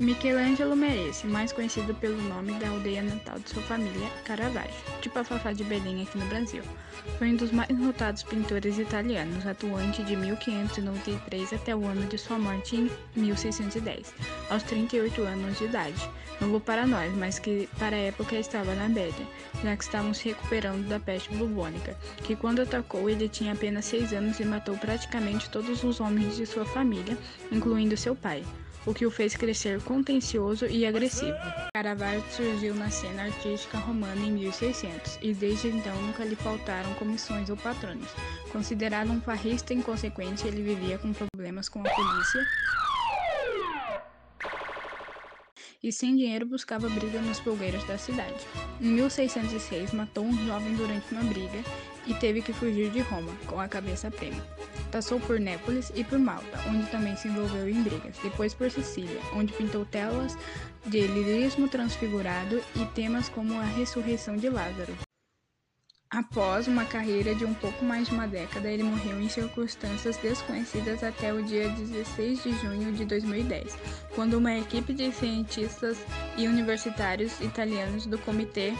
Michelangelo Merece, mais conhecido pelo nome da aldeia natal de sua família, Caravaggio, de Bafafá de Belém aqui no Brasil. Foi um dos mais notados pintores italianos, atuante de 1593 até o ano de sua morte em 1610, aos 38 anos de idade. Novo para nós, mas que para a época estava na média, já que estavam se recuperando da peste bubônica, que quando atacou ele tinha apenas 6 anos e matou praticamente todos os homens de sua família, incluindo seu pai o que o fez crescer contencioso e agressivo. Caravaggio surgiu na cena artística romana em 1600 e desde então nunca lhe faltaram comissões ou patrões. Considerado um farrista inconsequente, ele vivia com problemas com a polícia e sem dinheiro buscava briga nos fogueiros da cidade. Em 1606 matou um jovem durante uma briga e teve que fugir de Roma com a cabeça prêmio. Passou por Népolis e por Malta, onde também se envolveu em brigas, depois por Sicília, onde pintou telas de lirismo transfigurado e temas como a ressurreição de Lázaro. Após uma carreira de um pouco mais de uma década, ele morreu em circunstâncias desconhecidas até o dia 16 de junho de 2010, quando uma equipe de cientistas e universitários italianos do Comitê.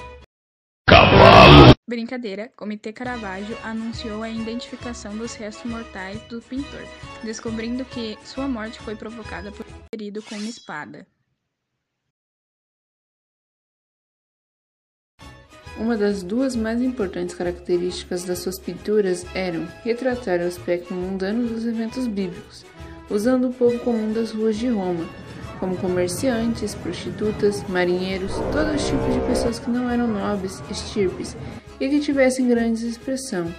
Brincadeira, Comitê Caravaggio anunciou a identificação dos restos mortais do pintor, descobrindo que sua morte foi provocada por um ferido com uma espada. Uma das duas mais importantes características das suas pinturas eram retratar o aspecto mundano dos eventos bíblicos, usando o povo comum das ruas de Roma, como comerciantes, prostitutas, marinheiros, todos os tipos de pessoas que não eram nobres, estirpes e que tivessem grande expressão.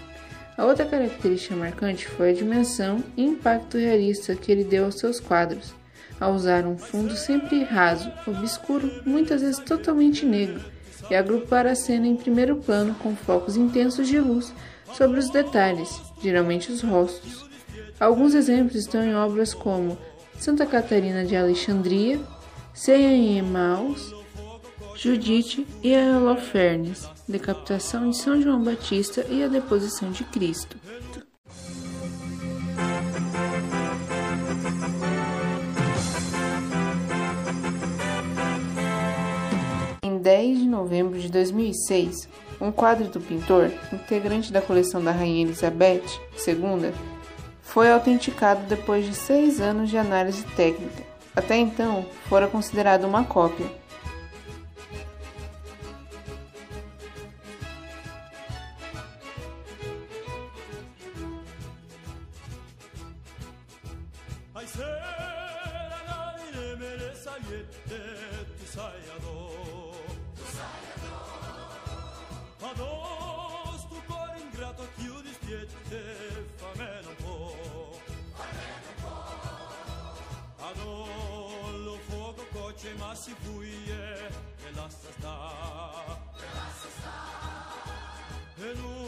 A outra característica marcante foi a dimensão e impacto realista que ele deu aos seus quadros, ao usar um fundo sempre raso, obscuro, muitas vezes totalmente negro e agrupar a cena em primeiro plano com focos intensos de luz sobre os detalhes, geralmente os rostos. Alguns exemplos estão em obras como Santa Catarina de Alexandria, Ceia em Emaus, Judite e a Holofernes, decapitação de São João Batista e a deposição de Cristo. 10 de novembro de 2006, um quadro do pintor, integrante da coleção da Rainha Elizabeth II, foi autenticado depois de seis anos de análise técnica. Até então, fora considerado uma cópia. Ma tu cuore ingrato chiudi spieggi te Fa meno po' un po' Ad lo fuoco coce ma si fuie e lascia sta. E lascia sta. E lui